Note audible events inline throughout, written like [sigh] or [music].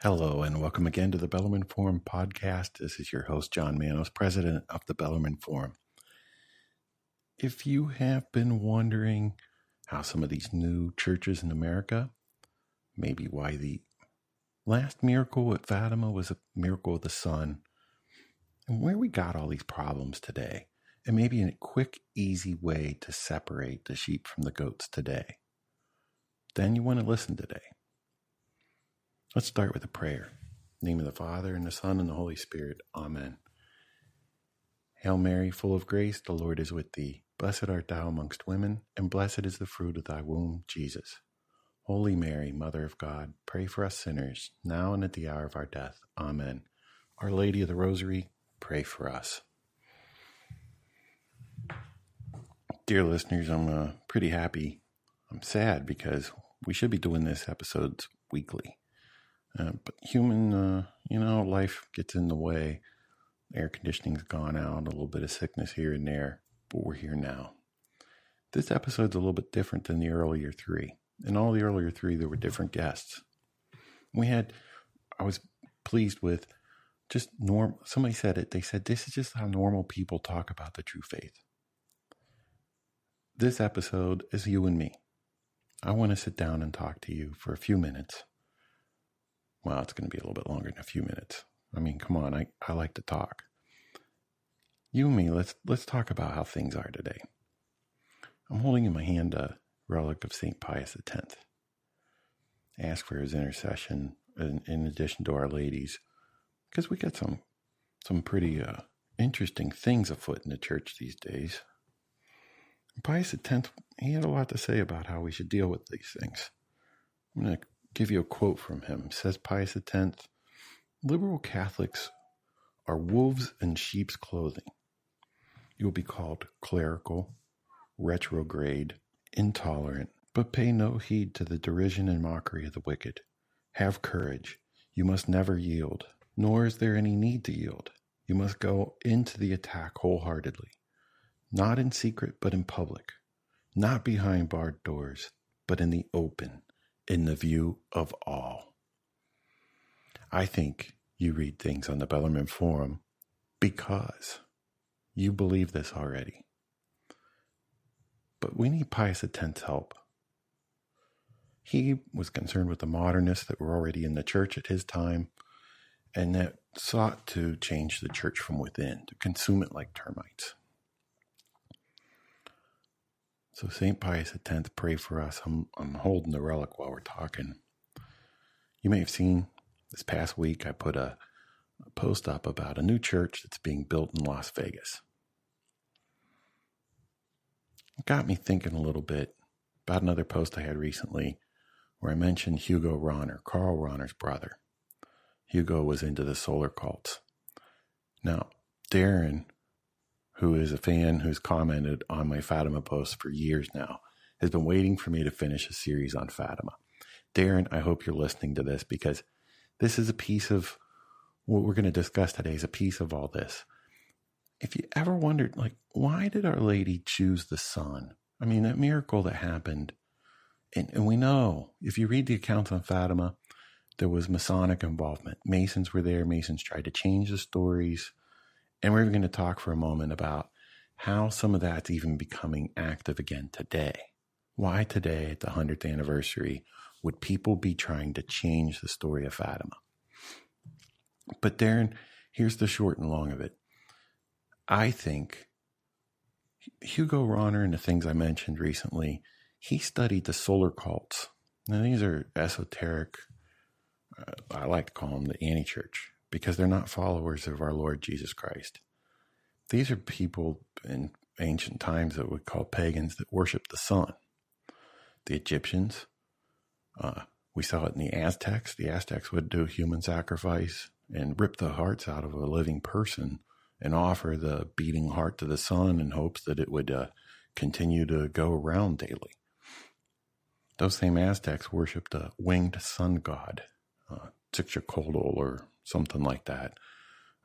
Hello, and welcome again to the Bellarmine Forum podcast. This is your host, John Manos, president of the Bellarmine Forum. If you have been wondering how some of these new churches in America, maybe why the last miracle at Fatima was a miracle of the sun, and where we got all these problems today, and maybe a quick, easy way to separate the sheep from the goats today, then you want to listen today. Let's start with a prayer. name of the Father, and the Son, and the Holy Spirit. Amen. Hail Mary, full of grace, the Lord is with thee. Blessed art thou amongst women, and blessed is the fruit of thy womb, Jesus. Holy Mary, Mother of God, pray for us sinners, now and at the hour of our death. Amen. Our Lady of the Rosary, pray for us. Dear listeners, I'm uh, pretty happy. I'm sad because we should be doing this episodes weekly. Uh, but human, uh, you know, life gets in the way. Air conditioning's gone out, a little bit of sickness here and there, but we're here now. This episode's a little bit different than the earlier three. In all the earlier three, there were different guests. We had, I was pleased with just norm. Somebody said it. They said this is just how normal people talk about the true faith. This episode is you and me. I want to sit down and talk to you for a few minutes well, it's going to be a little bit longer than a few minutes. I mean, come on, I, I like to talk. You and me, let's let's talk about how things are today. I'm holding in my hand a relic of St. Pius X. Ask for his intercession in, in addition to Our Lady's, because we got some some pretty uh, interesting things afoot in the church these days. Pius X, he had a lot to say about how we should deal with these things. I'm going to give you a quote from him. Says Pius X Liberal Catholics are wolves in sheep's clothing. You will be called clerical, retrograde, intolerant, but pay no heed to the derision and mockery of the wicked. Have courage. You must never yield, nor is there any need to yield. You must go into the attack wholeheartedly, not in secret, but in public, not behind barred doors, but in the open in the view of all. I think you read things on the Bellarmine Forum because you believe this already. But we need Pius X's help. He was concerned with the modernists that were already in the church at his time and that sought to change the church from within, to consume it like termites. So St. Pius X, pray for us. I'm, I'm holding the relic while we're talking. You may have seen this past week I put a, a post up about a new church that's being built in Las Vegas. It got me thinking a little bit about another post I had recently where I mentioned Hugo Rahner, Karl Rahner's brother. Hugo was into the solar cults. Now, Darren who is a fan who's commented on my Fatima posts for years now, has been waiting for me to finish a series on Fatima. Darren, I hope you're listening to this because this is a piece of what we're going to discuss today is a piece of all this. If you ever wondered, like, why did Our Lady choose the sun? I mean, that miracle that happened, and, and we know if you read the accounts on Fatima, there was Masonic involvement. Masons were there. Masons tried to change the stories. And we're going to talk for a moment about how some of that's even becoming active again today. Why today, at the 100th anniversary, would people be trying to change the story of Fatima? But, Darren, here's the short and long of it. I think Hugo Rahner and the things I mentioned recently, he studied the solar cults. Now, these are esoteric, uh, I like to call them the anti church because they're not followers of our Lord Jesus Christ. These are people in ancient times that we call pagans that worship the sun. The Egyptians, uh, we saw it in the Aztecs. The Aztecs would do human sacrifice and rip the hearts out of a living person and offer the beating heart to the sun in hopes that it would uh, continue to go around daily. Those same Aztecs worshipped a winged sun god, uh, or something like that.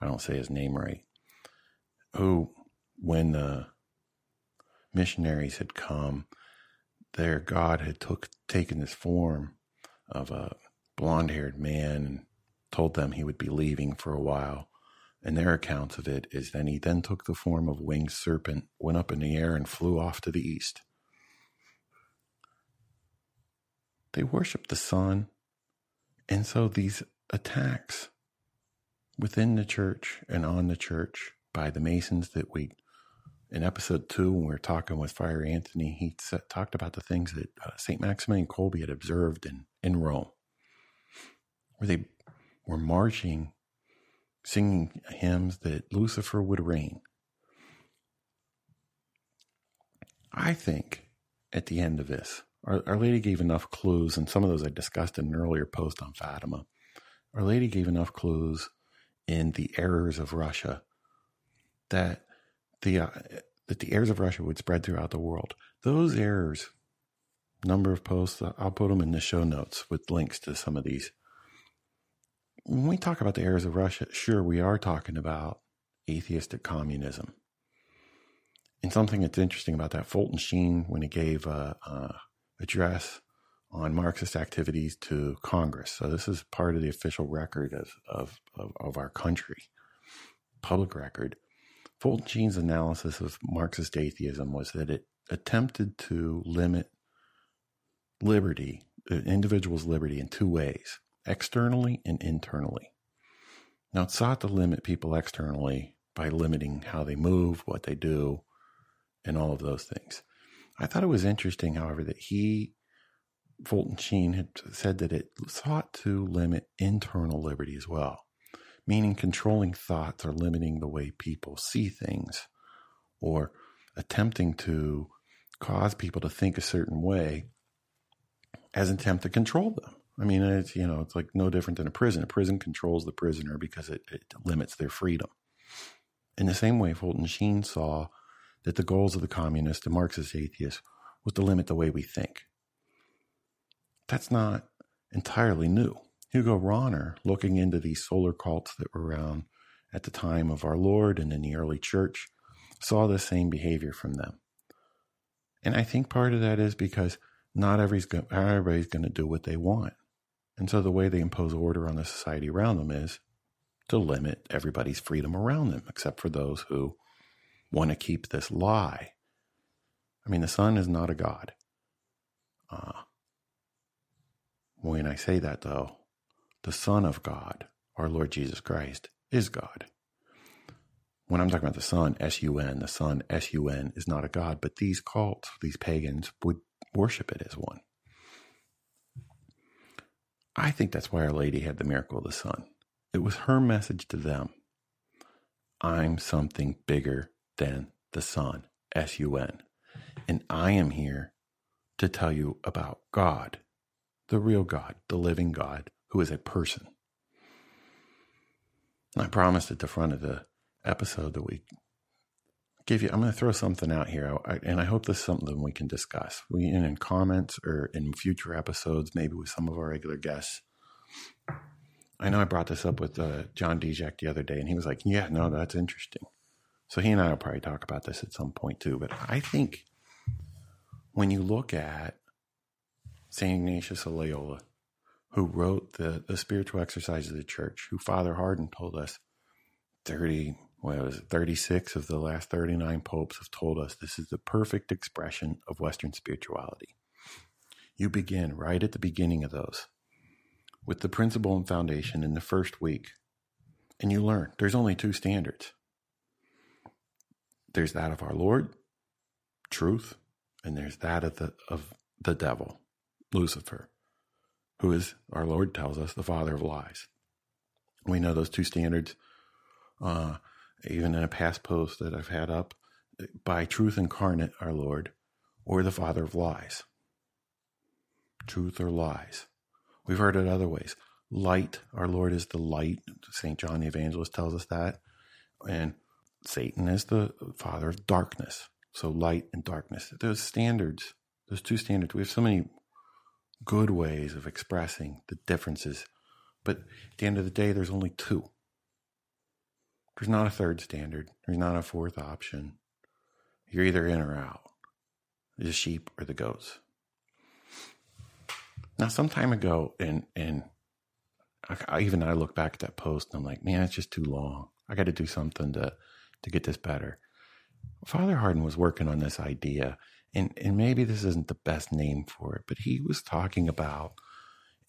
I don't say his name right. Who, when the missionaries had come, their God had took taken this form of a blonde haired man and told them he would be leaving for a while. And their account of it is then he then took the form of a winged serpent, went up in the air, and flew off to the east. They worship the sun. And so these attacks within the church and on the church by the Masons that we, in episode two, when we were talking with Friar Anthony, he set, talked about the things that uh, St. Maximilian Kolbe had observed in, in Rome, where they were marching, singing hymns that Lucifer would reign. I think at the end of this, our, Our Lady gave enough clues, and some of those I discussed in an earlier post on Fatima. Our Lady gave enough clues in the errors of Russia that the uh, that the errors of Russia would spread throughout the world. Those errors, number of posts, uh, I'll put them in the show notes with links to some of these. When we talk about the errors of Russia, sure, we are talking about atheistic communism. And something that's interesting about that, Fulton Sheen, when he gave a, a address on Marxist activities to Congress. So this is part of the official record of, of, of, of our country, public record. Fulton Sheen's analysis of Marxist atheism was that it attempted to limit liberty, an individual's liberty, in two ways externally and internally. Now, it sought to limit people externally by limiting how they move, what they do, and all of those things. I thought it was interesting, however, that he, Fulton Sheen, had said that it sought to limit internal liberty as well, meaning controlling thoughts or limiting the way people see things or attempting to cause people to think a certain way as an attempt to control them. I mean, it's, you know, it's like no different than a prison. A prison controls the prisoner because it, it limits their freedom. In the same way, Fulton Sheen saw that the goals of the communist and Marxist atheists was to limit the way we think. That's not entirely new. Hugo Rahner, looking into these solar cults that were around at the time of our Lord and in the early church, saw the same behavior from them. And I think part of that is because not everybody's going to do what they want. And so the way they impose order on the society around them is to limit everybody's freedom around them, except for those who want to keep this lie. I mean, the sun is not a God. Uh, when I say that, though, the Son of God, our Lord Jesus Christ, is God. When I'm talking about the Son, S U N, the Son, S U N, is not a God, but these cults, these pagans, would worship it as one. I think that's why Our Lady had the miracle of the Sun. It was her message to them I'm something bigger than the Son, S U N. And I am here to tell you about God, the real God, the living God, who is a person. And I promised at the front of the episode that we give you, I'm going to throw something out here, and I hope this is something we can discuss. We in, in comments or in future episodes, maybe with some of our regular guests. I know I brought this up with uh, John Dijak the other day, and he was like, "Yeah, no, that's interesting." So he and I will probably talk about this at some point too. But I think when you look at St. Ignatius of Loyola, who wrote the, the spiritual exercises of the church, who Father Hardon told us 30, what was it, 36 of the last 39 popes have told us this is the perfect expression of Western spirituality. You begin right at the beginning of those with the principle and foundation in the first week, and you learn there's only two standards there's that of our Lord, truth, and there's that of the of the devil, Lucifer, who is our Lord tells us the father of lies. We know those two standards, uh, even in a past post that I've had up, by truth incarnate, our Lord, or the father of lies. Truth or lies. We've heard it other ways. Light, our Lord is the light. St. John the Evangelist tells us that. And Satan is the father of darkness. So light and darkness. Those standards, those two standards, we have so many good ways of expressing the differences. But at the end of the day, there's only two. There's not a third standard. There's not a fourth option. You're either in or out. The sheep or the goats. Now, some time ago, and and I, even I look back at that post and I'm like, man, it's just too long. I got to do something to to get this better. Father Hardon was working on this idea, and and maybe this isn't the best name for it, but he was talking about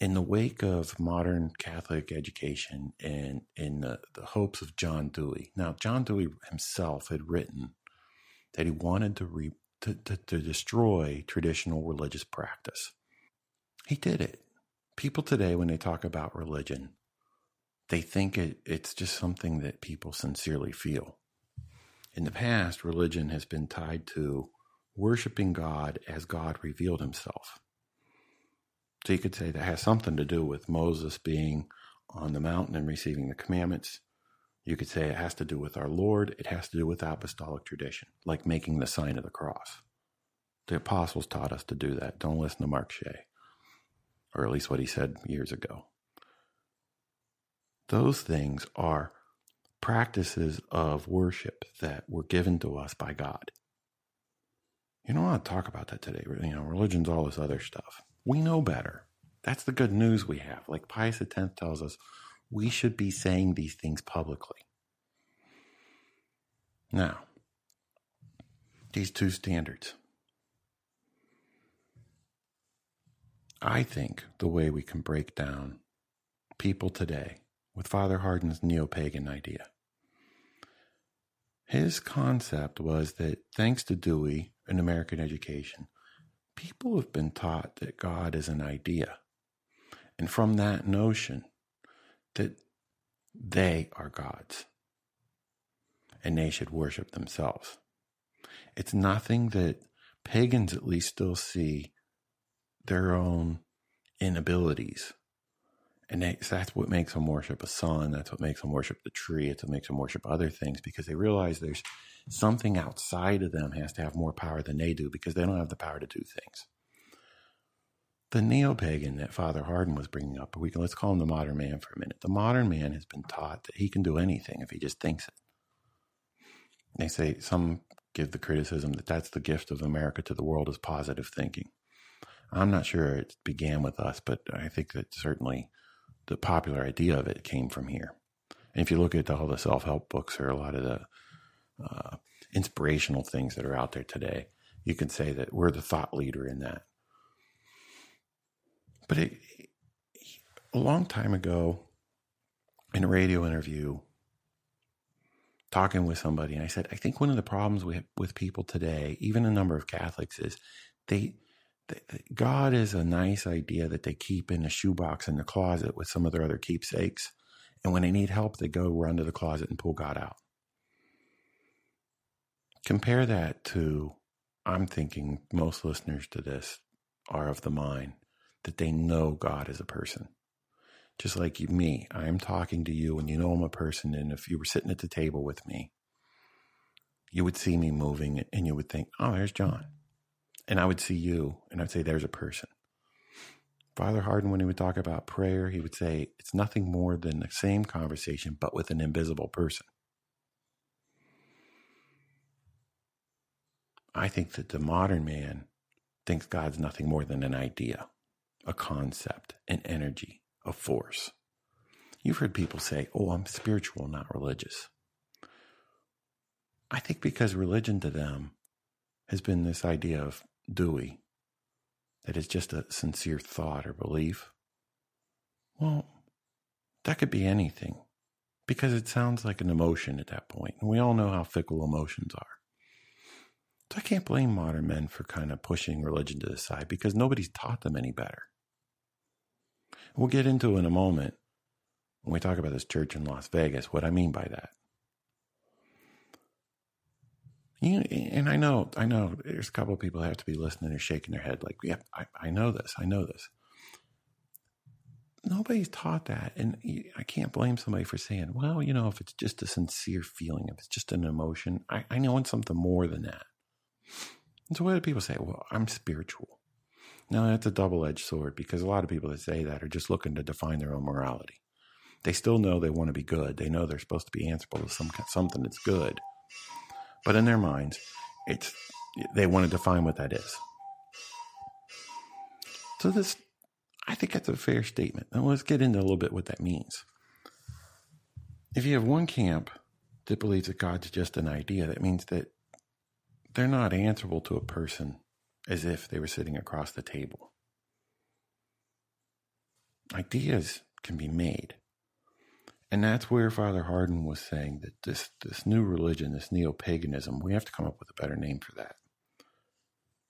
in the wake of modern Catholic education and in the, the hopes of John Dewey. Now, John Dewey himself had written that he wanted to, re, to, to, to destroy traditional religious practice. He did it. People today, when they talk about religion, they think it, it's just something that people sincerely feel. In the past, religion has been tied to worshiping God as God revealed himself. So you could say that has something to do with Moses being on the mountain and receiving the commandments. You could say it has to do with our Lord. It has to do with apostolic tradition, like making the sign of the cross. The apostles taught us to do that. Don't listen to Mark Shea, or at least what he said years ago. Those things are practices of worship that were given to us by God. You don't want to talk about that today. You know, religion's all this other stuff. We know better. That's the good news we have. Like Pius X tells us, we should be saying these things publicly. Now, these two standards. I think the way we can break down people today with Father Hardon's neo pagan idea. His concept was that thanks to Dewey and American education, people have been taught that God is an idea. And from that notion, that they are gods and they should worship themselves. It's nothing that pagans at least still see their own inabilities. And they, so that's what makes them worship a sun. That's what makes them worship the tree. It's what makes them worship other things because they realize there's something outside of them has to have more power than they do because they don't have the power to do things. The neo pagan that Father Hardon was bringing up, we can, let's call him the modern man for a minute. The modern man has been taught that he can do anything if he just thinks it. They say some give the criticism that that's the gift of America to the world is positive thinking. I'm not sure it began with us, but I think that certainly the popular idea of it came from here. And if you look at all the self help books or a lot of the uh, inspirational things that are out there today, you can say that we're the thought leader in that. But it, a long time ago, in a radio interview, talking with somebody, and I said, I think one of the problems we with people today, even a number of Catholics, is they, God is a nice idea that they keep in a shoebox in the closet with some of their other keepsakes. And when they need help, they go run to the closet and pull God out. Compare that to, I'm thinking most listeners to this are of the mind that they know God is a person. Just like me, I'm talking to you and you know I'm a person. And if you were sitting at the table with me, you would see me moving and you would think, oh, there's John. And I would see you and I'd say, there's a person. Father Hardon, when he would talk about prayer, he would say, it's nothing more than the same conversation, but with an invisible person. I think that the modern man thinks God's nothing more than an idea, a concept, an energy, a force. You've heard people say, Oh, I'm spiritual, not religious. I think because religion to them has been this idea of Dewey, that it's just a sincere thought or belief. Well, that could be anything because it sounds like an emotion at that point. And we all know how fickle emotions are. So I can't blame modern men for kind of pushing religion to the side because nobody's taught them any better. We'll get into in a moment when we talk about this church in Las Vegas what I mean by that. You, and I know, I know there's a couple of people that have to be listening and shaking their head like, yeah, I, I know this, I know this. Nobody's taught that. And I can't blame somebody for saying, well, you know, if it's just a sincere feeling, if it's just an emotion, I, I know it's something more than that. And so, what do people say? Well, I'm spiritual. Now, that's a double edged sword because a lot of people that say that are just looking to define their own morality. They still know they want to be good. They know they're supposed to be answerable to some something that's good, but in their minds, it's they want to define what that is. So this, I think that's a fair statement. Now let's get into a little bit what that means. If you have one camp that believes that God's just an idea, that means that they're not answerable to a person as if they were sitting across the table. Ideas can be made. And that's where Father Hardon was saying that this, this new religion, this neo paganism, we have to come up with a better name for that,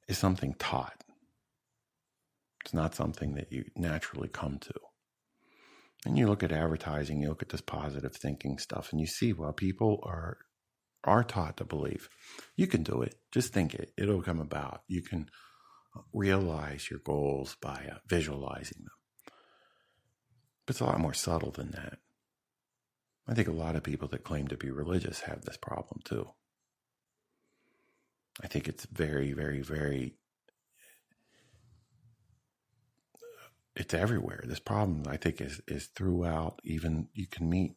is something taught. It's not something that you naturally come to. And you look at advertising, you look at this positive thinking stuff, and you see, well, people are are taught to believe you can do it. Just think it; it'll come about. You can realize your goals by uh, visualizing them. But it's a lot more subtle than that. I think a lot of people that claim to be religious have this problem too. I think it's very, very, very it's everywhere. This problem, I think, is is throughout. Even you can meet.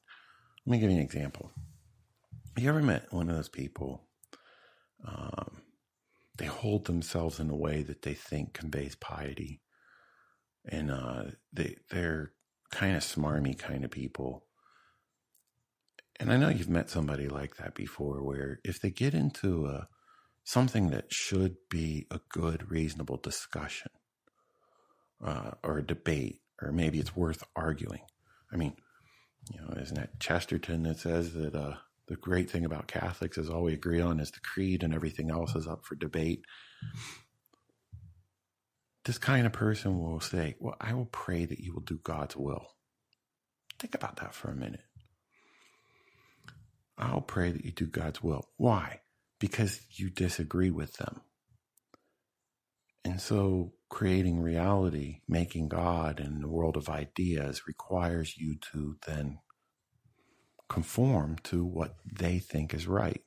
Let me give you an example. You ever met one of those people? Um, they hold themselves in a way that they think conveys piety, and uh, they they're kind of smarmy kind of people. And I know you've met somebody like that before, where if they get into a something that should be a good, reasonable discussion, uh, or a debate, or maybe it's worth arguing. I mean, you know, isn't that Chesterton that says that uh, the great thing about Catholics is all we agree on is the creed and everything else is up for debate? This kind of person will say, Well, I will pray that you will do God's will. Think about that for a minute. I'll pray that you do God's will. Why? Because you disagree with them. And so creating reality, making God in the world of ideas requires you to then conform to what they think is right.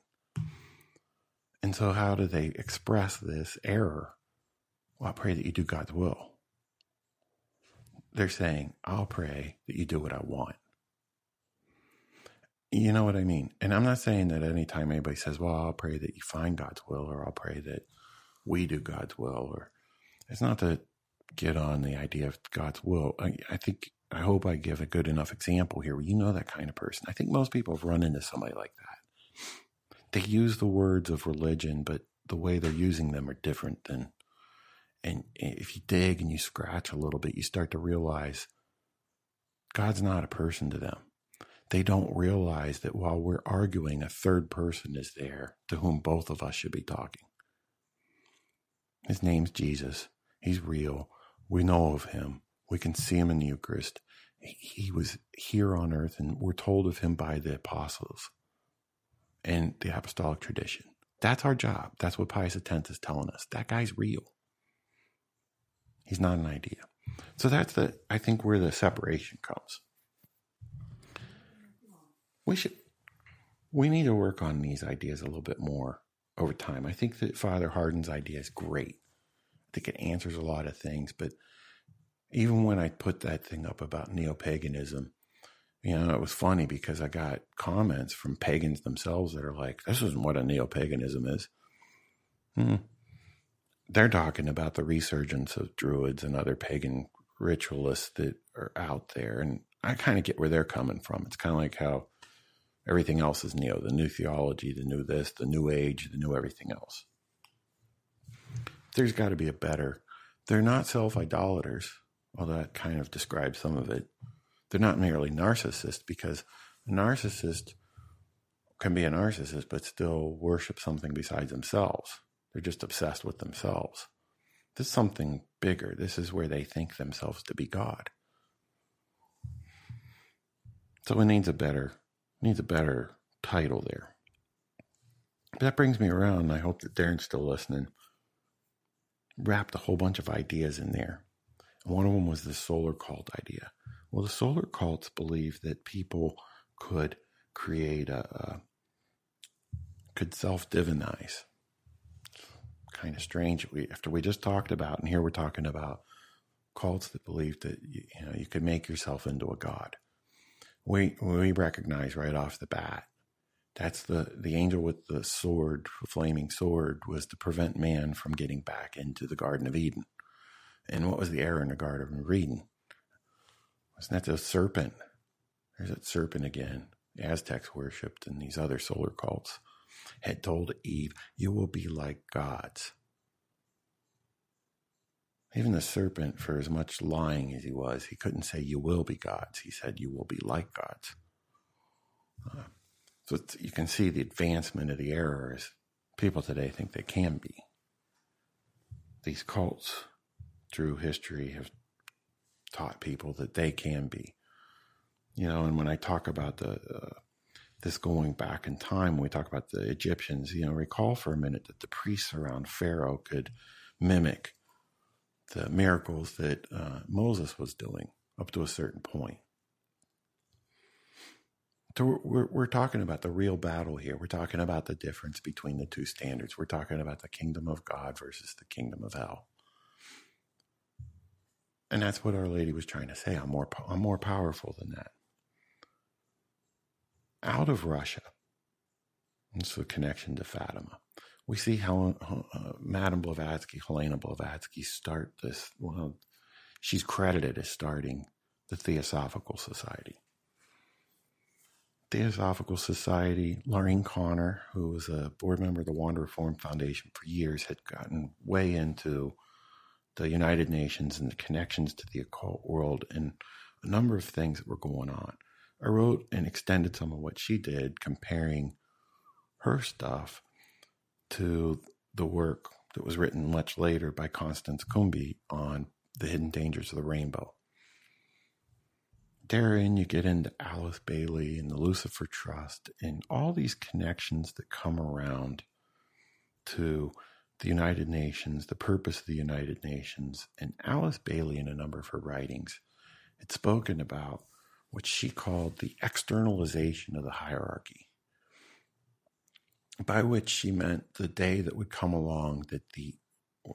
And so, how do they express this error? Well, I pray that you do God's will. They're saying, I'll pray that you do what I want. You know what I mean? And I'm not saying that anytime anybody says, Well, I'll pray that you find God's will, or I'll pray that we do God's will, or it's not to get on the idea of God's will. I, I think, I hope I give a good enough example here you know that kind of person. I think most people have run into somebody like that. They use the words of religion, but the way they're using them are different than, and if you dig and you scratch a little bit, you start to realize God's not a person to them. They don't realize that while we're arguing, a third person is there to whom both of us should be talking. His name's Jesus. He's real. We know of him. We can see him in the Eucharist. He was here on earth, and we're told of him by the apostles and the apostolic tradition. That's our job. That's what Pius X is telling us. That guy's real. He's not an idea. So that's the I think where the separation comes. We should we need to work on these ideas a little bit more over time. I think that Father Hardon's idea is great. I think it answers a lot of things. But even when I put that thing up about neo paganism, you know, it was funny because I got comments from pagans themselves that are like, this isn't what a neo paganism is. Hmm. They're talking about the resurgence of druids and other pagan ritualists that are out there. And I kind of get where they're coming from. It's kind of like how everything else is neo the new theology, the new this, the new age, the new everything else there's got to be a better. They're not self idolaters, although that kind of describes some of it. They're not merely narcissists because a narcissist can be a narcissist but still worship something besides themselves. They're just obsessed with themselves. This is something bigger. This is where they think themselves to be God. So it needs a better needs a better title there. But that brings me around. I hope that Darren's still listening wrapped a whole bunch of ideas in there. one of them was the solar cult idea. Well, the solar cults believe that people could create a, a could self divinize. Kind of strange. We, after we just talked about, and here we're talking about cults that believe that you know you could make yourself into a god. We we recognize right off the bat that's the the angel with the sword, the flaming sword, was to prevent man from getting back into the Garden of Eden. And what was the error in the Garden of Eden? Wasn't that the serpent? There's that serpent again. The Aztecs worshipped and these other solar cults had told Eve, You will be like gods. Even the serpent, for as much lying as he was, he couldn't say, You will be gods. He said, You will be like gods. Uh, so you can see the advancement of the errors. People today think they can be. These cults, through history, have taught people that they can be. You know, and when I talk about the uh, this going back in time, when we talk about the Egyptians, you know, recall for a minute that the priests around Pharaoh could mimic the miracles that uh, Moses was doing up to a certain point. So we're, we're talking about the real battle here. We're talking about the difference between the two standards. We're talking about the kingdom of God versus the kingdom of hell. And that's what Our Lady was trying to say. I'm more, I'm more powerful than that. Out of Russia, it's the connection to Fatima we see how uh, Madame Blavatsky, Helena Blavatsky, start this. Well, she's credited as starting the Theosophical Society. Theosophical Society, Lorraine Connor, who was a board member of the Wanderer Forum Foundation for years, had gotten way into the United Nations and the connections to the occult world and a number of things that were going on. I wrote and extended some of what she did, comparing her stuff to the work that was written much later by Constance Cumbey on the hidden dangers of the rainbow. Therein, you get into Alice Bailey and the Lucifer Trust and all these connections that come around to the United Nations, the purpose of the United Nations. And Alice Bailey, in a number of her writings, had spoken about what she called the externalization of the hierarchy by which she meant the day that would come along that the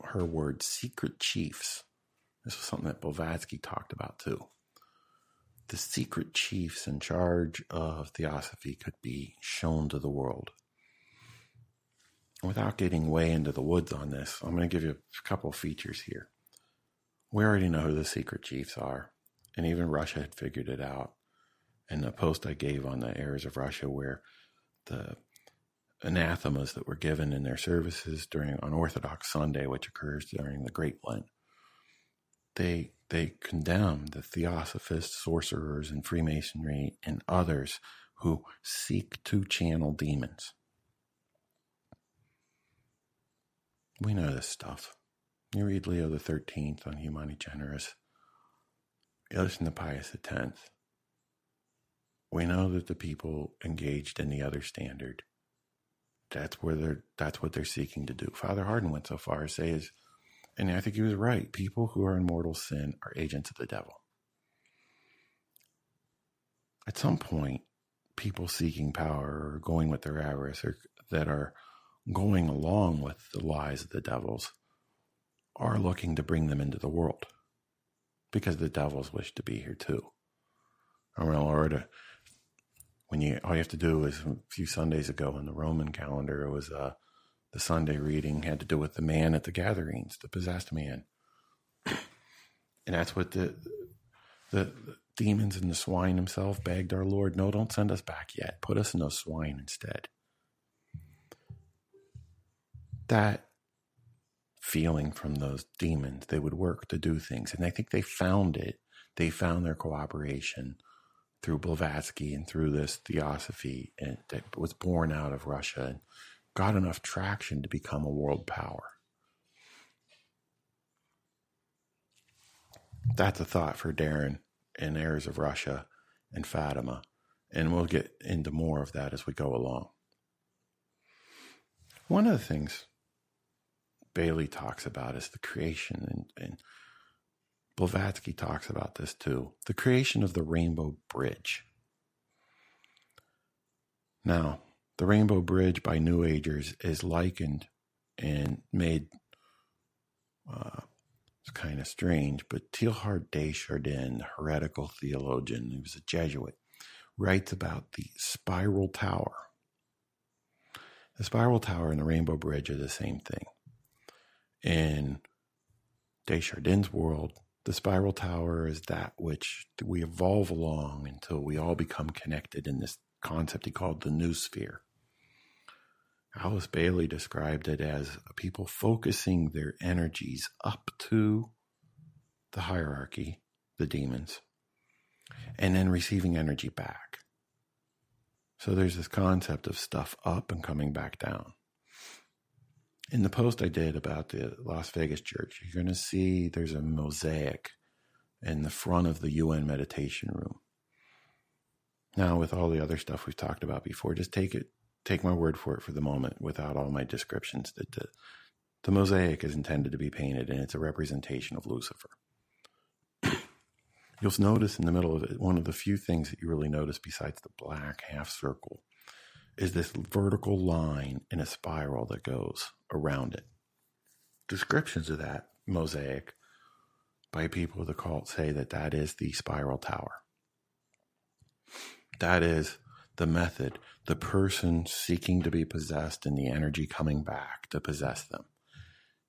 her word secret chiefs this was something that Blavatsky talked about too the secret chiefs in charge of theosophy could be shown to the world. Without getting way into the woods on this i'm going to give you a couple features here. We already know who the secret chiefs are and even russia had figured it out in the post i gave on the errors of russia where the anathemas that were given in their services during on Orthodox Sunday, which occurs during the Great Lent. They they condemn the theosophists, sorcerers, and Freemasonry and others who seek to channel demons. We know this stuff. You read Leo the Thirteenth on Humani Generis. You listen to Pius X. We know that the people engaged in the other standard that's where they're that's what they're seeking to do. Father Hardon went so far as say is and I think he was right, people who are in mortal sin are agents of the devil. At some point, people seeking power or going with their avarice or that are going along with the lies of the devils are looking to bring them into the world because the devils wish to be here too. Or, or to when you all you have to do is a few Sundays ago in the Roman calendar, it was uh, the Sunday reading had to do with the man at the Gadarenes, the possessed man, and that's what the, the the demons and the swine himself begged our Lord, no, don't send us back yet. Put us in those swine instead. That feeling from those demons, they would work to do things, and I think they found it. They found their cooperation through Blavatsky and through this theosophy and, that was born out of Russia and got enough traction to become a world power. That's a thought for Darren and heirs of Russia and Fatima. And we'll get into more of that as we go along. One of the things Bailey talks about is the creation and, and Blavatsky talks about this too the creation of the Rainbow Bridge. Now, the Rainbow Bridge by New Agers is likened and made, uh, it's kind of strange, but Teilhard de Chardin, the heretical theologian, he was a Jesuit, writes about the spiral tower. The spiral tower and the Rainbow Bridge are the same thing. And de Chardin's world, the spiral tower is that which we evolve along until we all become connected in this concept he called the noosphere. Alice Bailey described it as people focusing their energies up to the hierarchy, the demons, and then receiving energy back. So there's this concept of stuff up and coming back down. In the post I did about the Las Vegas church, you're going to see there's a mosaic in the front of the UN meditation room. Now, with all the other stuff we've talked about before, just take it take my word for it for the moment without all my descriptions that the, the mosaic is intended to be painted and it's a representation of Lucifer. You'll notice in the middle of it, one of the few things that you really notice besides the black half circle is this vertical line in a spiral that goes around it. Descriptions of that mosaic by people of the cult say that that is the spiral tower. That is the method, the person seeking to be possessed and the energy coming back to possess them.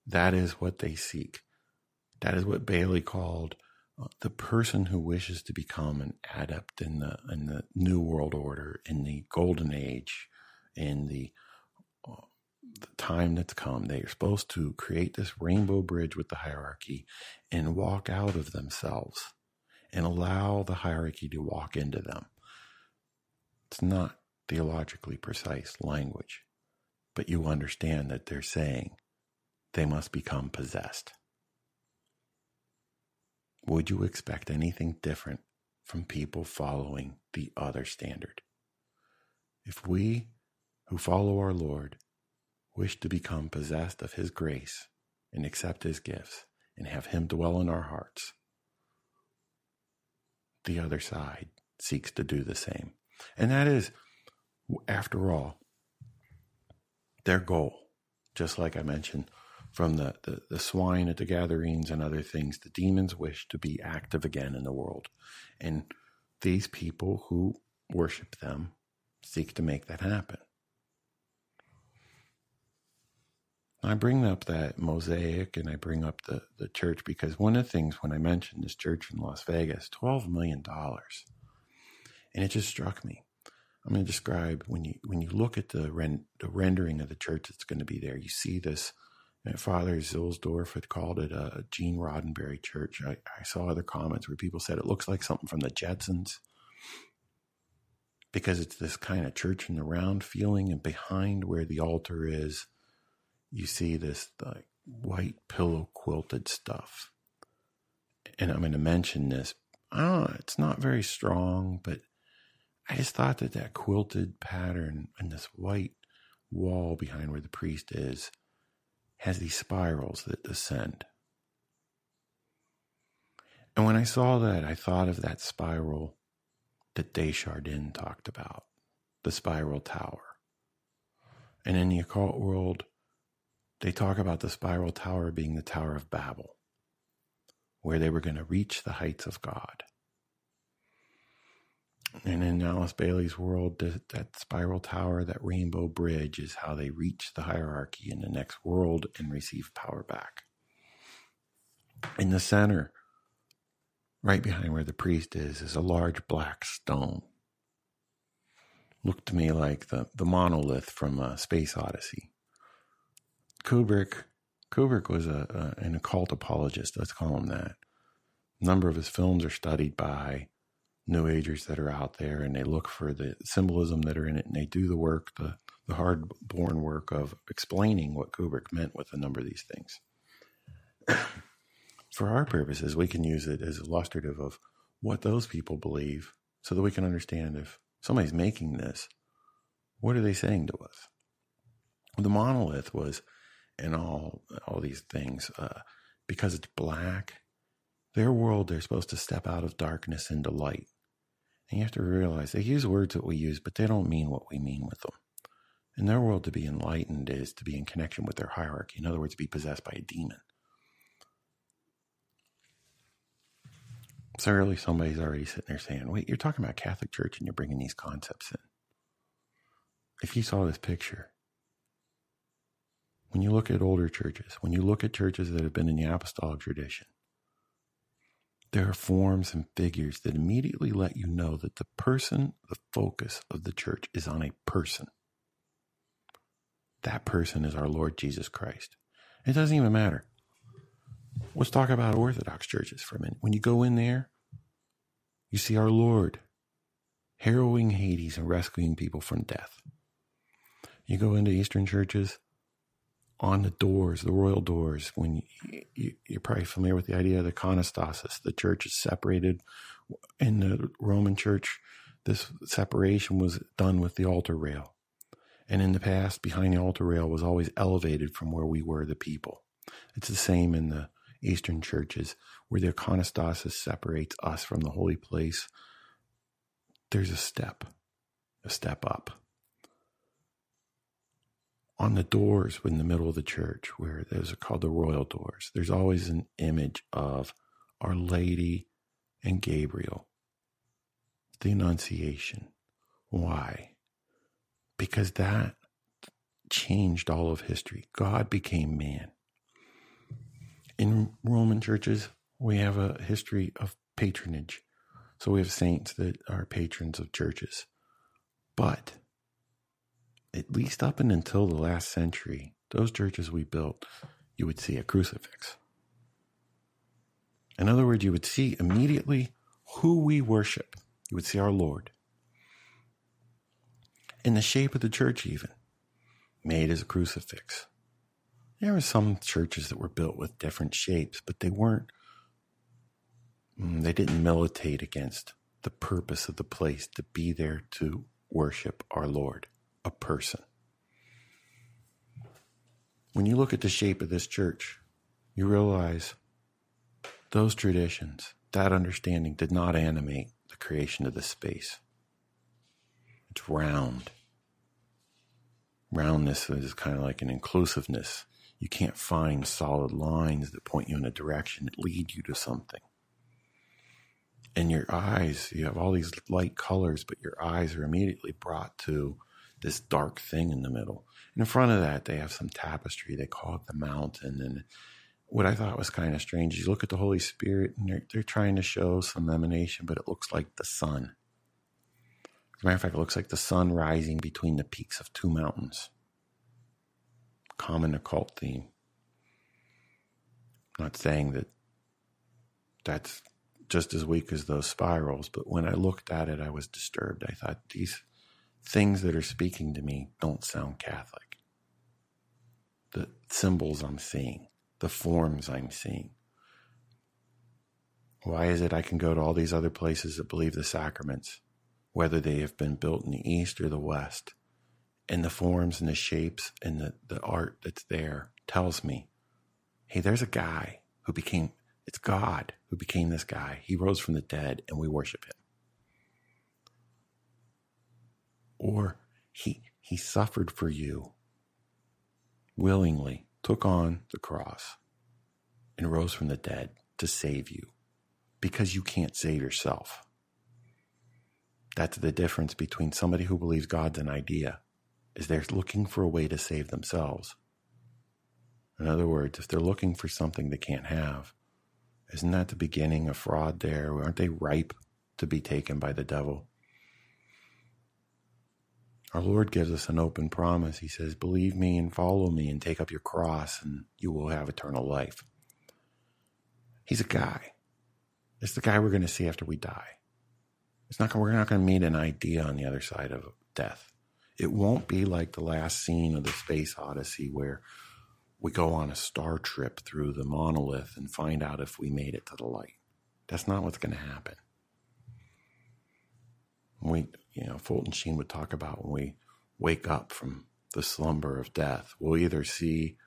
That is what they seek. That is what Bailey called the person who wishes to become an adept in the in the new world order, in the golden age, in the, uh, the time that's come. They are supposed to create this rainbow bridge with the hierarchy and walk out of themselves and allow the hierarchy to walk into them. It's not theologically precise language, but you understand that they're saying they must become possessed. Would you expect anything different from people following the other standard? If we who follow our Lord wish to become possessed of His grace and accept His gifts and have Him dwell in our hearts, the other side seeks to do the same. And that is, after all, their goal. Just like I mentioned from the, the, the, swine at the Gadarenes and other things, the demons wish to be active again in the world. And these people who worship them seek to make that happen. I bring up that mosaic and I bring up the, the church because one of the things when I mentioned this church in Las Vegas, $12 million. And it just struck me. I'm going to describe when you when you look at the ren, the rendering of the church that's going to be there. You see this. Father Zuhlsdorf had called it a Gene Roddenberry church. I, I saw other comments where people said it looks like something from the Jetsons because it's this kind of church in the round feeling, and behind where the altar is, you see this like white pillow quilted stuff. And I'm going to mention this. Know, it's not very strong, but I just thought that that quilted pattern and this white wall behind where the priest is has these spirals that descend. And when I saw that, I thought of that spiral that de Chardin talked about, the spiral tower. And in the occult world, they talk about the spiral tower being the Tower of Babel, where they were going to reach the heights of God. And in Alice Bailey's world, that spiral tower, that rainbow bridge is how they reach the hierarchy in the next world and receive power back. In the center, right behind where the priest is, is a large black stone. Looked to me like the, the monolith from uh, Space Odyssey. Kubrick, Kubrick was a, a, an occult apologist. Let's call him that. A number of his films are studied by new agers that are out there and they look for the symbolism that are in it and they do the work, the, the hard born work of explaining what Kubrick meant with a number of these things. [coughs] for our purposes, we can use it as illustrative of what those people believe so that we can understand if somebody's making this, what are they saying to us? The monolith was in all all these things uh, because it's black. Their world, they're supposed to step out of darkness into light. And you have to realize they use words that we use, but they don't mean what we mean with them. In their world, to be enlightened is to be in connection with their hierarchy. In other words, be possessed by a demon. So early, somebody's already sitting there saying, Wait, you're talking about Catholic Church and you're bringing these concepts in. If you saw this picture, When you look at older churches, when you look at churches that have been in the apostolic tradition, there are forms and figures that immediately let you know that the person, the focus of the church is on a person. That person is our Lord Jesus Christ. It doesn't even matter. Let's talk about Orthodox churches for a minute. When you go in there, you see our Lord harrowing Hades and rescuing people from death. You go into Eastern churches, on the doors, the royal doors, when you, are probably familiar with the idea of the iconostasis, the church is separated. In the Roman church, this separation was done with the altar rail. And in the past, behind the altar rail was always elevated from where we were the people. It's the same in the Eastern churches, where the iconostasis separates us from the holy place. There's a step, a step up on the doors in the middle of the church, where those are called the royal doors, there's always an image of Our Lady and Gabriel, the Annunciation. Why? Because that changed all of history. God became man. In Roman churches, we have a history of patronage. So we have saints that are patrons of churches. But at least up and until the last century, those churches we built, you would see a crucifix. In other words, you would see immediately who we worship. You would see our Lord. In the shape of the church, even made as a crucifix. There were some churches that were built with different shapes, but they weren't, mm, they didn't militate against the purpose of the place to be there to worship our Lord a person. When you look at the shape of this church, you realize those traditions, that understanding did not animate the creation of the space. It's round. Roundness is kind of like an inclusiveness. You can't find solid lines that point you in a direction that lead you to something. And your eyes, you have all these light colors, but your eyes are immediately brought to this dark thing in the middle. In front of that, they have some tapestry. They call it the mountain. And what I thought was kind of strange is you look at the Holy Spirit and they're, they're trying to show some emanation, but it looks like the sun. As a matter of fact, it looks like the sun rising between the peaks of two mountains. Common occult theme. not saying that that's just as weak as those spirals, but when I looked at it, I was disturbed. I thought these things that are speaking to me don't sound Catholic. The symbols I'm seeing, the forms I'm seeing. Why is it I can go to all these other places that believe the sacraments, whether they have been built in the East or the West, and the forms and the shapes and the, the art that's there tells me, hey, there's a guy who became, it's God who became this guy. He rose from the dead and we worship him. Or he he suffered for you willingly took on the cross and rose from the dead to save you because you can't save yourself. That's the difference between somebody who believes god's an idea is they're looking for a way to save themselves. In other words if they're looking for something they can't have isn't that the beginning of fraud there? Aren't they ripe to be taken by the devil our Lord gives us an open promise. He says, Believe me and follow me and take up your cross, and you will have eternal life. He's a guy. It's the guy we're going to see after we die. It's not, we're not going to meet an idea on the other side of death. It won't be like the last scene of the Space Odyssey where we go on a star trip through the monolith and find out if we made it to the light. That's not what's going to happen. We, you know, Fulton Sheen would talk about when we wake up from the slumber of death, we'll either see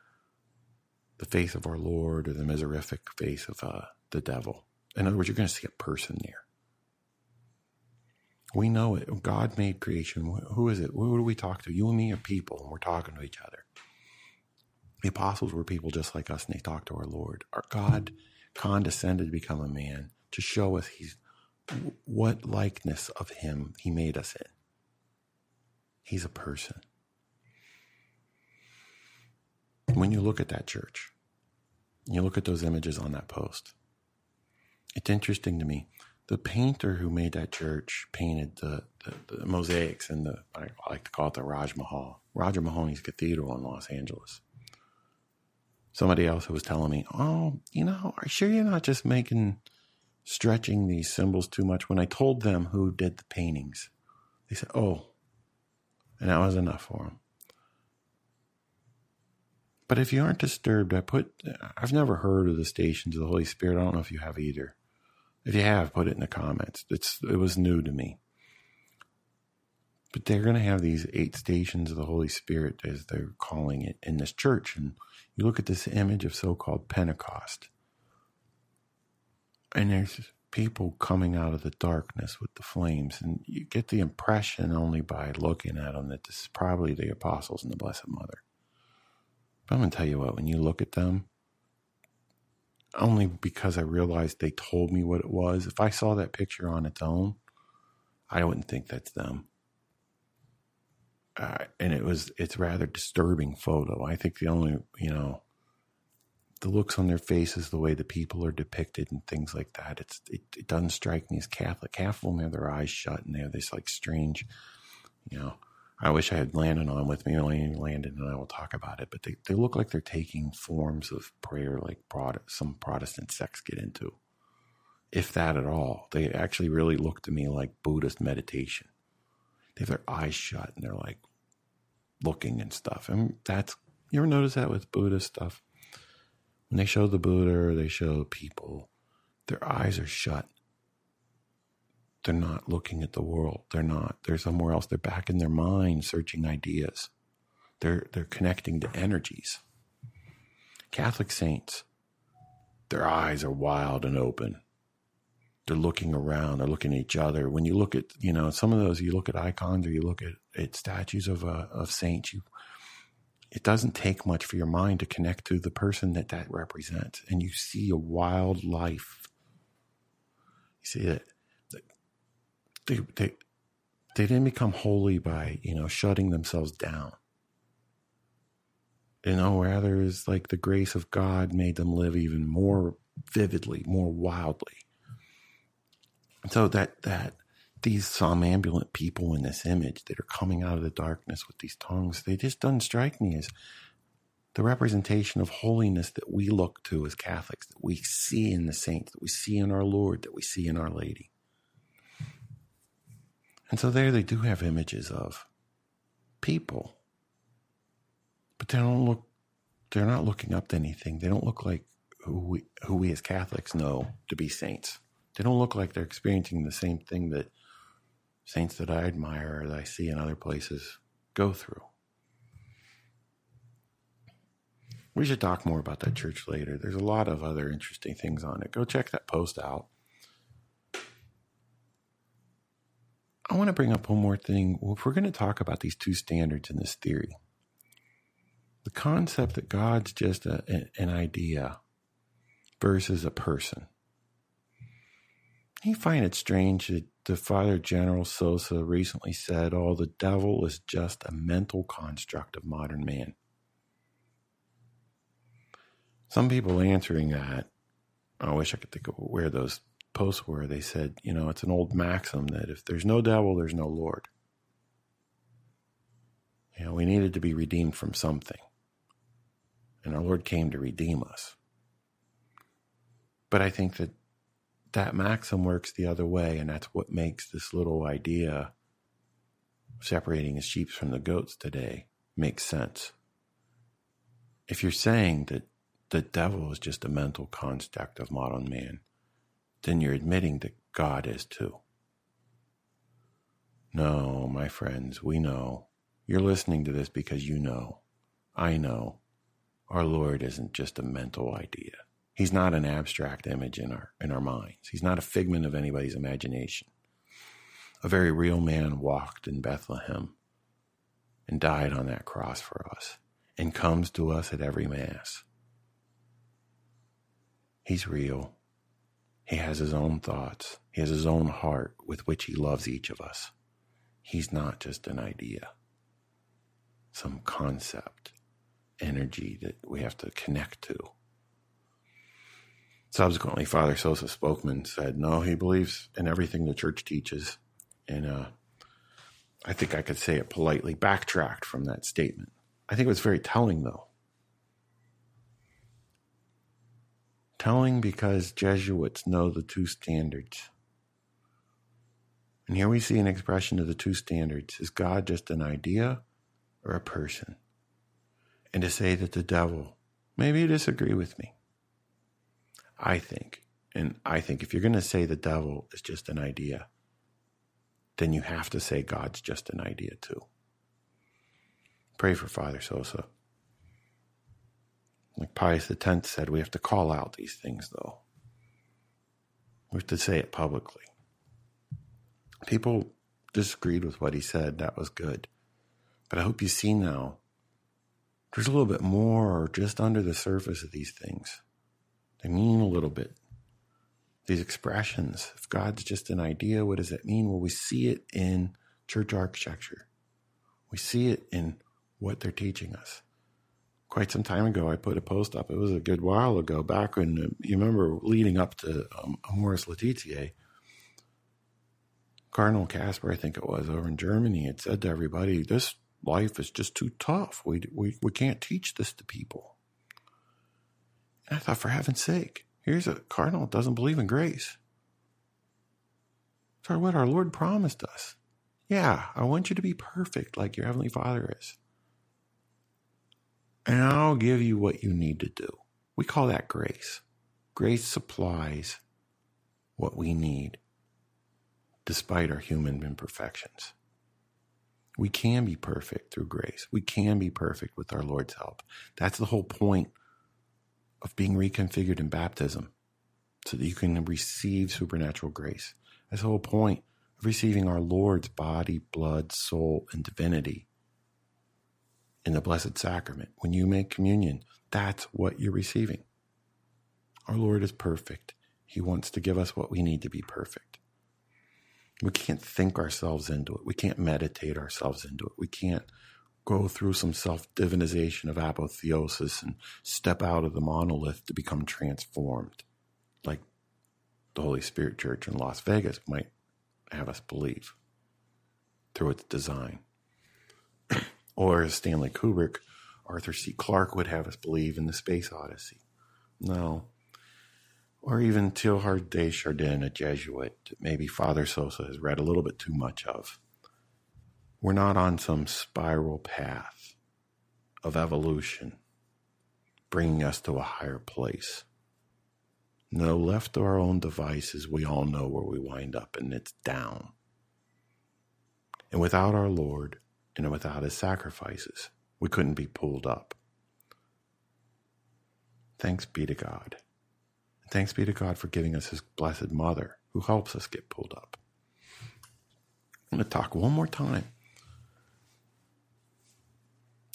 the face of our Lord or the miserific face of uh, the devil. In other words, you're going to see a person there. We know it. God made creation. Who is it? Who do we talk to? You and me are people, and we're talking to each other. The apostles were people just like us, and they talked to our Lord. Our God condescended to become a man to show us He's what likeness of him he made us in. He's a person. when you look at that church, you look at those images on that post, it's interesting to me. The painter who made that church painted the, the, the mosaics in the, I like to call it the Raj Mahal, Roger Mahony's Cathedral in Los Angeles. Somebody else who was telling me, oh, you know, are you sure you're not just making, stretching these symbols too much? When I told them who did the paintings, they said, oh, and that was enough for them. But if you aren't disturbed, I put, I've never heard of the stations of the Holy Spirit. I don't know if you have either. If you have, put it in the comments. It's, it was new to me. But they're going to have these eight stations of the Holy Spirit, as they're calling it, in this church. And you look at this image of so called Pentecost, and there's people coming out of the darkness with the flames. And you get the impression only by looking at them that this is probably the apostles and the Blessed Mother. But I'm going to tell you what, when you look at them, only because I realized they told me what it was, if I saw that picture on its own, I wouldn't think that's them. Uh, and it was, it's rather disturbing photo. I think the only, you know, the looks on their faces, the way the people are depicted, and things like that. It's it, it doesn't strike me as Catholic. Half of them have their eyes shut, and they have this like strange, you know. I wish I had Landon on with me. Only Landon and I will talk about it. But they, they look like they're taking forms of prayer, like some Protestant sects get into, if that at all. They actually really look to me like Buddhist meditation. They have their eyes shut and they're like looking and stuff. And that's you ever notice that with Buddhist stuff? When they show the Buddha they show people, their eyes are shut. They're not looking at the world. They're not. They're somewhere else. They're back in their mind searching ideas. They're they're connecting to energies. Catholic saints, their eyes are wild and open. They're looking around, they're looking at each other. When you look at, you know, some of those, you look at icons or you look at, at statues of uh, of saints, you it doesn't take much for your mind to connect to the person that that represents and you see a wild life you see that they, they, they didn't become holy by you know shutting themselves down. You know rather is like the grace of god made them live even more vividly more wildly. So that that these somnambulant people in this image that are coming out of the darkness with these tongues, they just doesn't strike me as the representation of holiness that we look to as Catholics, that we see in the saints, that we see in our Lord, that we see in Our Lady. And so there they do have images of people, but they don't look, they're not looking up to anything. They don't look like who we, who we as Catholics know to be saints. They don't look like they're experiencing the same thing that saints that I admire that I see in other places go through. We should talk more about that church later. There's a lot of other interesting things on it. Go check that post out. I want to bring up one more thing. Well, If we're going to talk about these two standards in this theory, the concept that God's just a, an idea versus a person. You find it strange that the Father General Sosa recently said, Oh, the devil is just a mental construct of modern man. Some people answering that, I wish I could think of where those posts were. They said, you know, it's an old maxim that if there's no devil, there's no Lord. You know, we needed to be redeemed from something. And our Lord came to redeem us. But I think that that maxim works the other way, and that's what makes this little idea separating the sheep from the goats today make sense. If you're saying that the devil is just a mental construct of modern man, then you're admitting that God is too. No, my friends, we know. You're listening to this because you know. I know. Our Lord isn't just a mental idea. He's not an abstract image in our in our minds. He's not a figment of anybody's imagination. A very real man walked in Bethlehem and died on that cross for us and comes to us at every mass. He's real. He has his own thoughts. He has his own heart with which he loves each of us. He's not just an idea, some concept. energy that we have to connect to. Subsequently, Father Sosa Spokeman said, no, he believes in everything the church teaches. And uh, I think I could say it politely, backtracked from that statement. I think it was very telling, though. Telling because Jesuits know the two standards. And here we see an expression of the two standards. Is God just an idea or a person? And to say that the devil, maybe you disagree with me. I think, and I think if you're going to say the devil is just an idea, then you have to say God's just an idea too. Pray for Father Sosa. Like Pius X said, we have to call out these things, though. We have to say it publicly. People disagreed with what he said. That was good. But I hope you see now there's a little bit more just under the surface of these things. They mean a little bit. These expressions, if God's just an idea, what does it mean? Well, we see it in church architecture. We see it in what they're teaching us quite some time ago, I put a post up. It was a good while ago, back when uh, you remember leading up to um, Amoris Laetitia. Cardinal Kasper, I think it was, over in Germany, had said to everybody, "This life is just too tough. We we we can't teach this to people." I thought, for heaven's sake, here's a cardinal that doesn't believe in grace. So what our Lord promised us. Yeah, I want you to be perfect like your heavenly Father is and I'll give you what you need to do. We call that grace. Grace supplies what we need despite our human imperfections. We can be perfect through grace. We can be perfect with our Lord's help. That's the whole point of being reconfigured in baptism so that you can receive supernatural grace. That's the whole point of receiving our Lord's body, blood, soul, and divinity in the Blessed Sacrament. When you make communion, that's what you're receiving. Our Lord is perfect. He wants to give us what we need to be perfect. We can't think ourselves into it. We can't meditate ourselves into it. We can't go through some self divinization of apotheosis and step out of the monolith to become transformed, like the Holy Spirit Church in Las Vegas might have us believe through its design. [clears throat] Or as Stanley Kubrick, Arthur C. Clarke would have us believe in the Space Odyssey. No. Or even Teilhard de Chardin, a Jesuit maybe Father Sosa has read a little bit too much of. We're not on some spiral path of evolution bringing us to a higher place. No, left to our own devices, we all know where we wind up, and it's down. And without our Lord, and without his sacrifices, we couldn't be pulled up. Thanks be to God. And thanks be to God for giving us his blessed mother who helps us get pulled up. I'm going to talk one more time.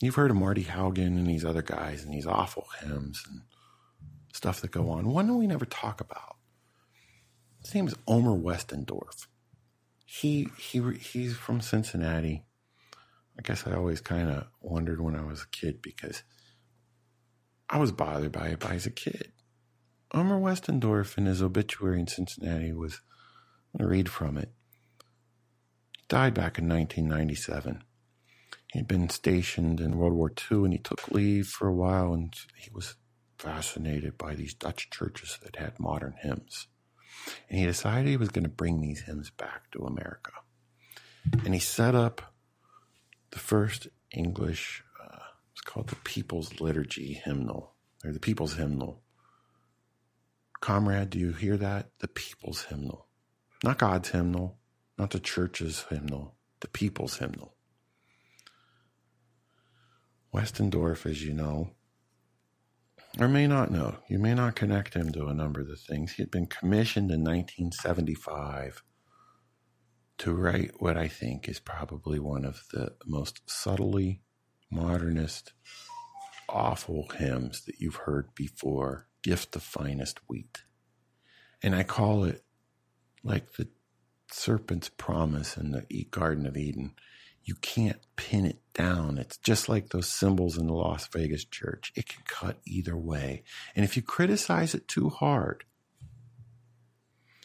You've heard of Marty Haugen and these other guys and these awful hymns and stuff that go on. One we never talk about. His name is Omer Westendorf. He he he's from Cincinnati. I guess I always kind of wondered when I was a kid because I was bothered by it as a kid. Omer Westendorf in his obituary in Cincinnati was, I'm going to read from it. He died back in 1997. He'd been stationed in World War II and he took leave for a while and he was fascinated by these Dutch churches that had modern hymns. And he decided he was going to bring these hymns back to America. And he set up the first English, uh, it's called the People's Liturgy Hymnal, or the People's Hymnal. Comrade, do you hear that? The People's Hymnal. Not God's hymnal, not the church's hymnal, the People's Hymnal. Westendorf, as you know, or may not know, you may not connect him to a number of the things. He had been commissioned in 1975 to write what I think is probably one of the most subtly modernist, awful hymns that you've heard before Gift the Finest Wheat. And I call it like the serpent's promise in the Garden of Eden. You can't pin it down. It's just like those symbols in the Las Vegas church. It can cut either way. And if you criticize it too hard,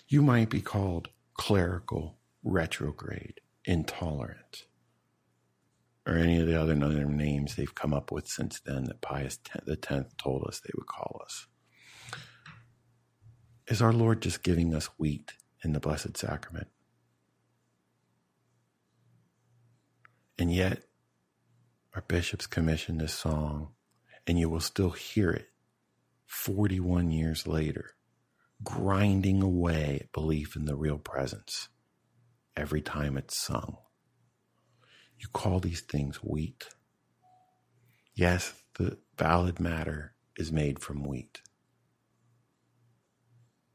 you might be called clerical, retrograde, intolerant, or any of the other names they've come up with since then that Pius X told us they would call us. Is our Lord just giving us wheat in the Blessed Sacrament? And yet, our bishops commissioned this song, and you will still hear it 41 years later, grinding away at belief in the real presence every time it's sung. You call these things wheat. Yes, the valid matter is made from wheat.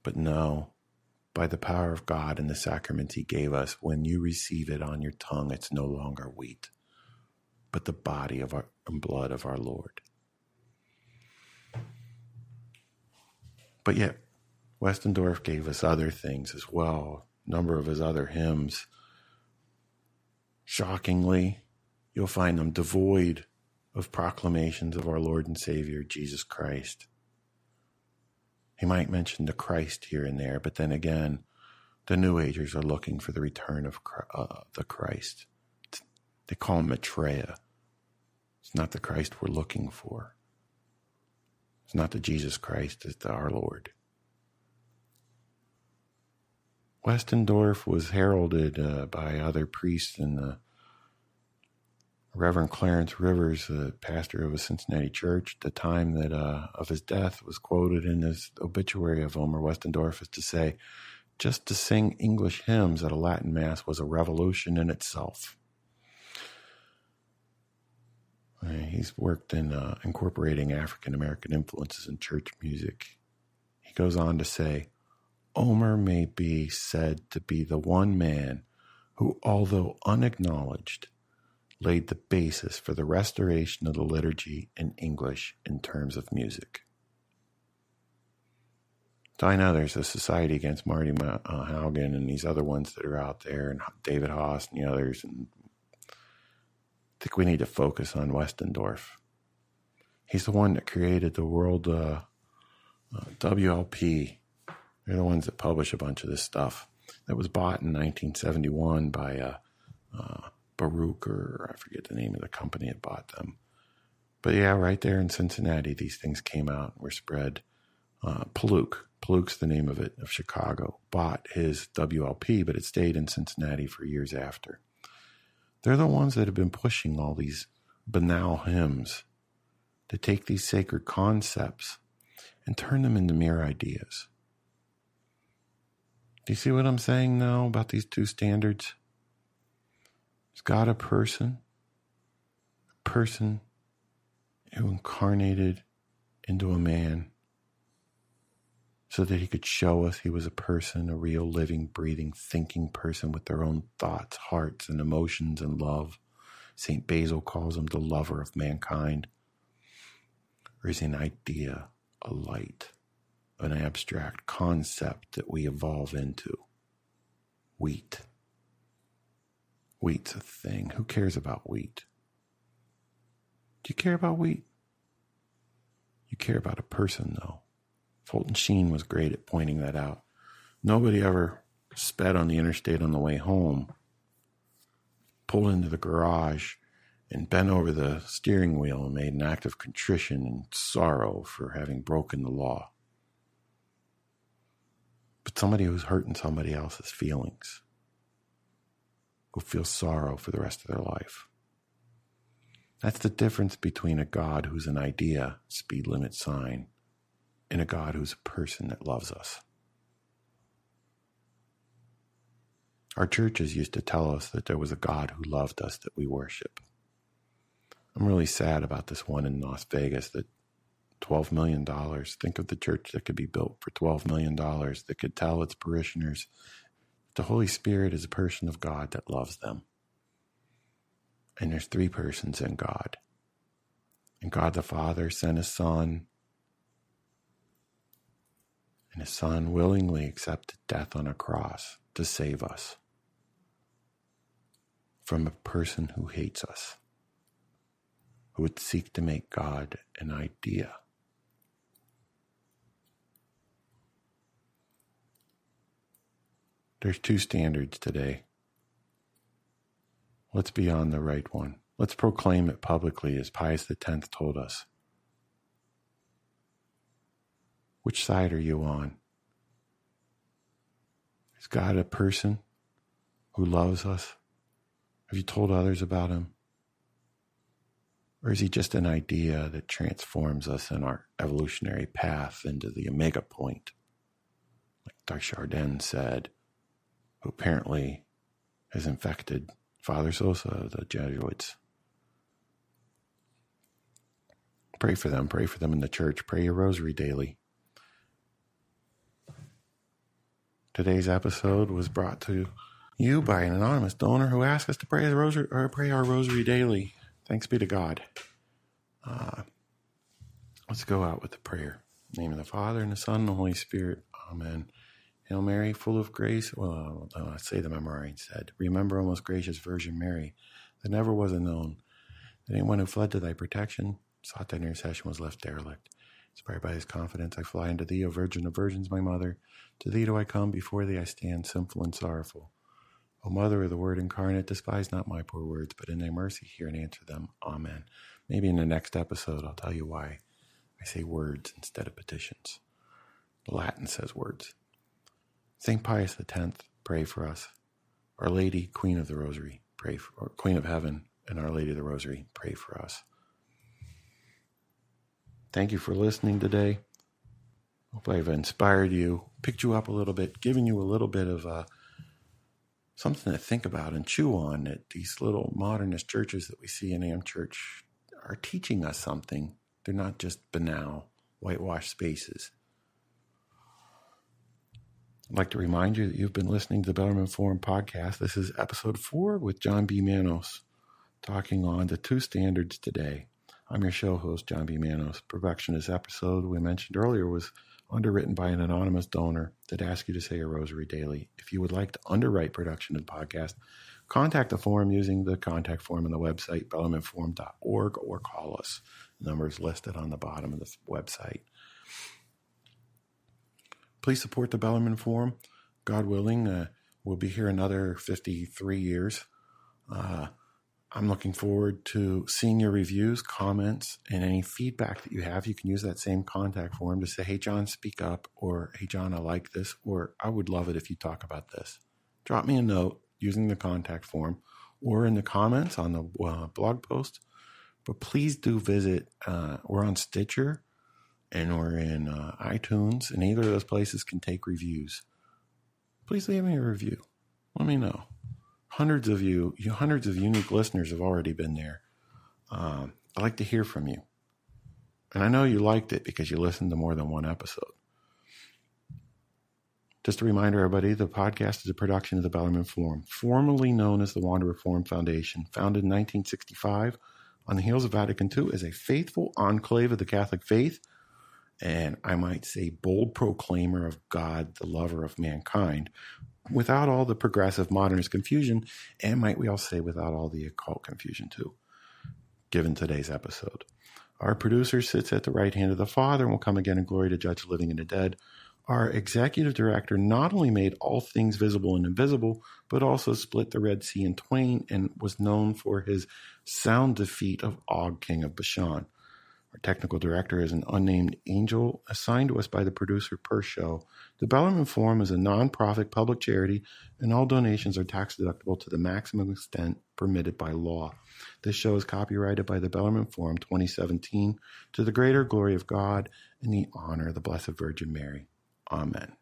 But no, by the power of God and the sacrament He gave us, when you receive it on your tongue, it's no longer wheat, but the body of our and blood of our Lord. But yet, Westendorf gave us other things as well. A number of his other hymns. Shockingly, you'll find them devoid of proclamations of our Lord and Savior Jesus Christ. He might mention the Christ here and there, but then again, the New Agers are looking for the return of uh, the Christ. They call him Maitreya. It's not the Christ we're looking for. It's not the Jesus Christ, it's the our Lord. Westendorf was heralded uh, by other priests in the Reverend Clarence Rivers, the pastor of a Cincinnati church, the time that uh, of his death was quoted in his obituary of Omer Westendorf as to say, just to sing English hymns at a Latin mass was a revolution in itself. Uh, he's worked in uh, incorporating African American influences in church music. He goes on to say, Omer may be said to be the one man who, although unacknowledged, laid the basis for the restoration of the liturgy in English in terms of music. I know there's a Society Against Marty uh, Haugen and these other ones that are out there, and David Haas and the others. And I think we need to focus on Westendorf. He's the one that created the World uh, uh, WLP. They're the ones that publish a bunch of this stuff. That was bought in 1971 by uh, uh Baruch, or I forget the name of the company that bought them. But yeah, right there in Cincinnati, these things came out and were spread. Uh, Paluch's the name of it, of Chicago, bought his WLP, but it stayed in Cincinnati for years after. They're the ones that have been pushing all these banal hymns to take these sacred concepts and turn them into mere ideas. Do you see what I'm saying now about these two standards? Is God a person? A person who incarnated into a man so that he could show us he was a person, a real, living, breathing, thinking person with their own thoughts, hearts, and emotions and love. St. Basil calls him the lover of mankind. Or is he an idea, a light, an abstract concept that we evolve into? Wheat. Wheat's a thing. Who cares about wheat? Do you care about wheat? You care about a person, though. Fulton Sheen was great at pointing that out. Nobody ever sped on the interstate on the way home, pulled into the garage, and bent over the steering wheel and made an act of contrition and sorrow for having broken the law. But somebody who's hurting somebody else's feelings will feel sorrow for the rest of their life. That's the difference between a God who's an idea, speed limit sign, and a God who's a person that loves us. Our churches used to tell us that there was a God who loved us that we worship. I'm really sad about this one in Las Vegas that $12 million. Think of the church that could be built for $12 million that could tell its parishioners the Holy Spirit is a person of God that loves them. And there's three persons in God. And God the Father sent his Son, and his Son willingly accepted death on a cross to save us. from a person who hates us, who would seek to make God an idea. There's two standards today. Let's be on the right one. Let's proclaim it publicly as Pius X told us. Which side are you on? Is God a person who loves us? Have you told others about him? Or is he just an idea that transforms us in our evolutionary path into the omega point? Like de Chardin said, who apparently has infected Father Sosa, the Jesuits. Pray for them. Pray for them in the church. Pray your rosary daily. Today's episode was brought to you by an anonymous donor who asked us to pray, the rosary, pray our rosary daily. Thanks be to God. Uh, let's go out with the prayer. name of the Father, and the Son, and the Holy Spirit. Amen. Hail Mary, full of grace. Well, uh, let's say the memorare said, Remember, O most gracious Virgin Mary, that never was a known that anyone who fled to thy protection, sought thy intercession, was left derelict. Inspired by his confidence, I fly unto thee, O Virgin of Virgins, my mother. To thee do I come, before thee I stand, sinful and sorrowful. O Mother of the Word incarnate, despise not my poor words, but in thy mercy hear and answer them. Amen. Maybe in the next episode, I'll tell you why I say words instead of petitions. Latin says words. St. Pius X, pray for us. Our Lady, Queen of the Rosary, pray for, Queen of Heaven, and Our Lady of the Rosary, pray for us. Thank you for listening today. Hope I've inspired you, picked you up a little bit, given you a little bit of uh, something to think about and chew on. That these little modernist churches that we see in Am Church are teaching us something. They're not just banal, whitewashed spaces. I'd like to remind you that you've been listening to the Bellarmine Forum podcast. This is episode four with John B. Manos, talking on the two standards today. I'm your show host, John B. Manos. Production this episode we mentioned earlier was underwritten by an anonymous donor that asked you to say a rosary daily. If you would like to underwrite production of the podcast, contact the forum using the contact form on the website, bellarmineforum.org, or call us. The number is listed on the bottom of the website. Please support the Bellarmine Forum. God willing, uh, we'll be here another 53 years. Uh, I'm looking forward to seeing your reviews, comments, and any feedback that you have. You can use that same contact form to say, Hey, John, speak up, or Hey, John, I like this, or I would love it if you talk about this. Drop me a note using the contact form or in the comments on the uh, blog post. But please do visit, uh, we're on Stitcher and we're in uh, iTunes, and either of those places can take reviews. Please leave me a review. Let me know hundreds of you, you hundreds of unique listeners have already been there. Um, I'd like to hear from you. And I know you liked it because you listened to more than one episode. Just a reminder, everybody, the podcast is a production of the Bellarmine Forum, formerly known as the Wanderer Forum Foundation, founded in 1965 on the heels of Vatican II as a faithful enclave of the Catholic faith, and I might say bold proclaimer of God, the lover of mankind, without all the progressive modernist confusion, and might we all say without all the occult confusion too, given today's episode. Our producer sits at the right hand of the Father and will come again in glory to judge the living and the dead. Our executive director not only made all things visible and invisible, but also split the Red Sea in twain and was known for his sound defeat of Og, king of Bashan. Our technical director is an unnamed angel assigned to us by the producer per show. The Bellarmine Forum is a nonprofit public charity, and all donations are tax deductible to the maximum extent permitted by law. This show is copyrighted by the Bellarmine Forum 2017 to the greater glory of God and the honor of the Blessed Virgin Mary. Amen.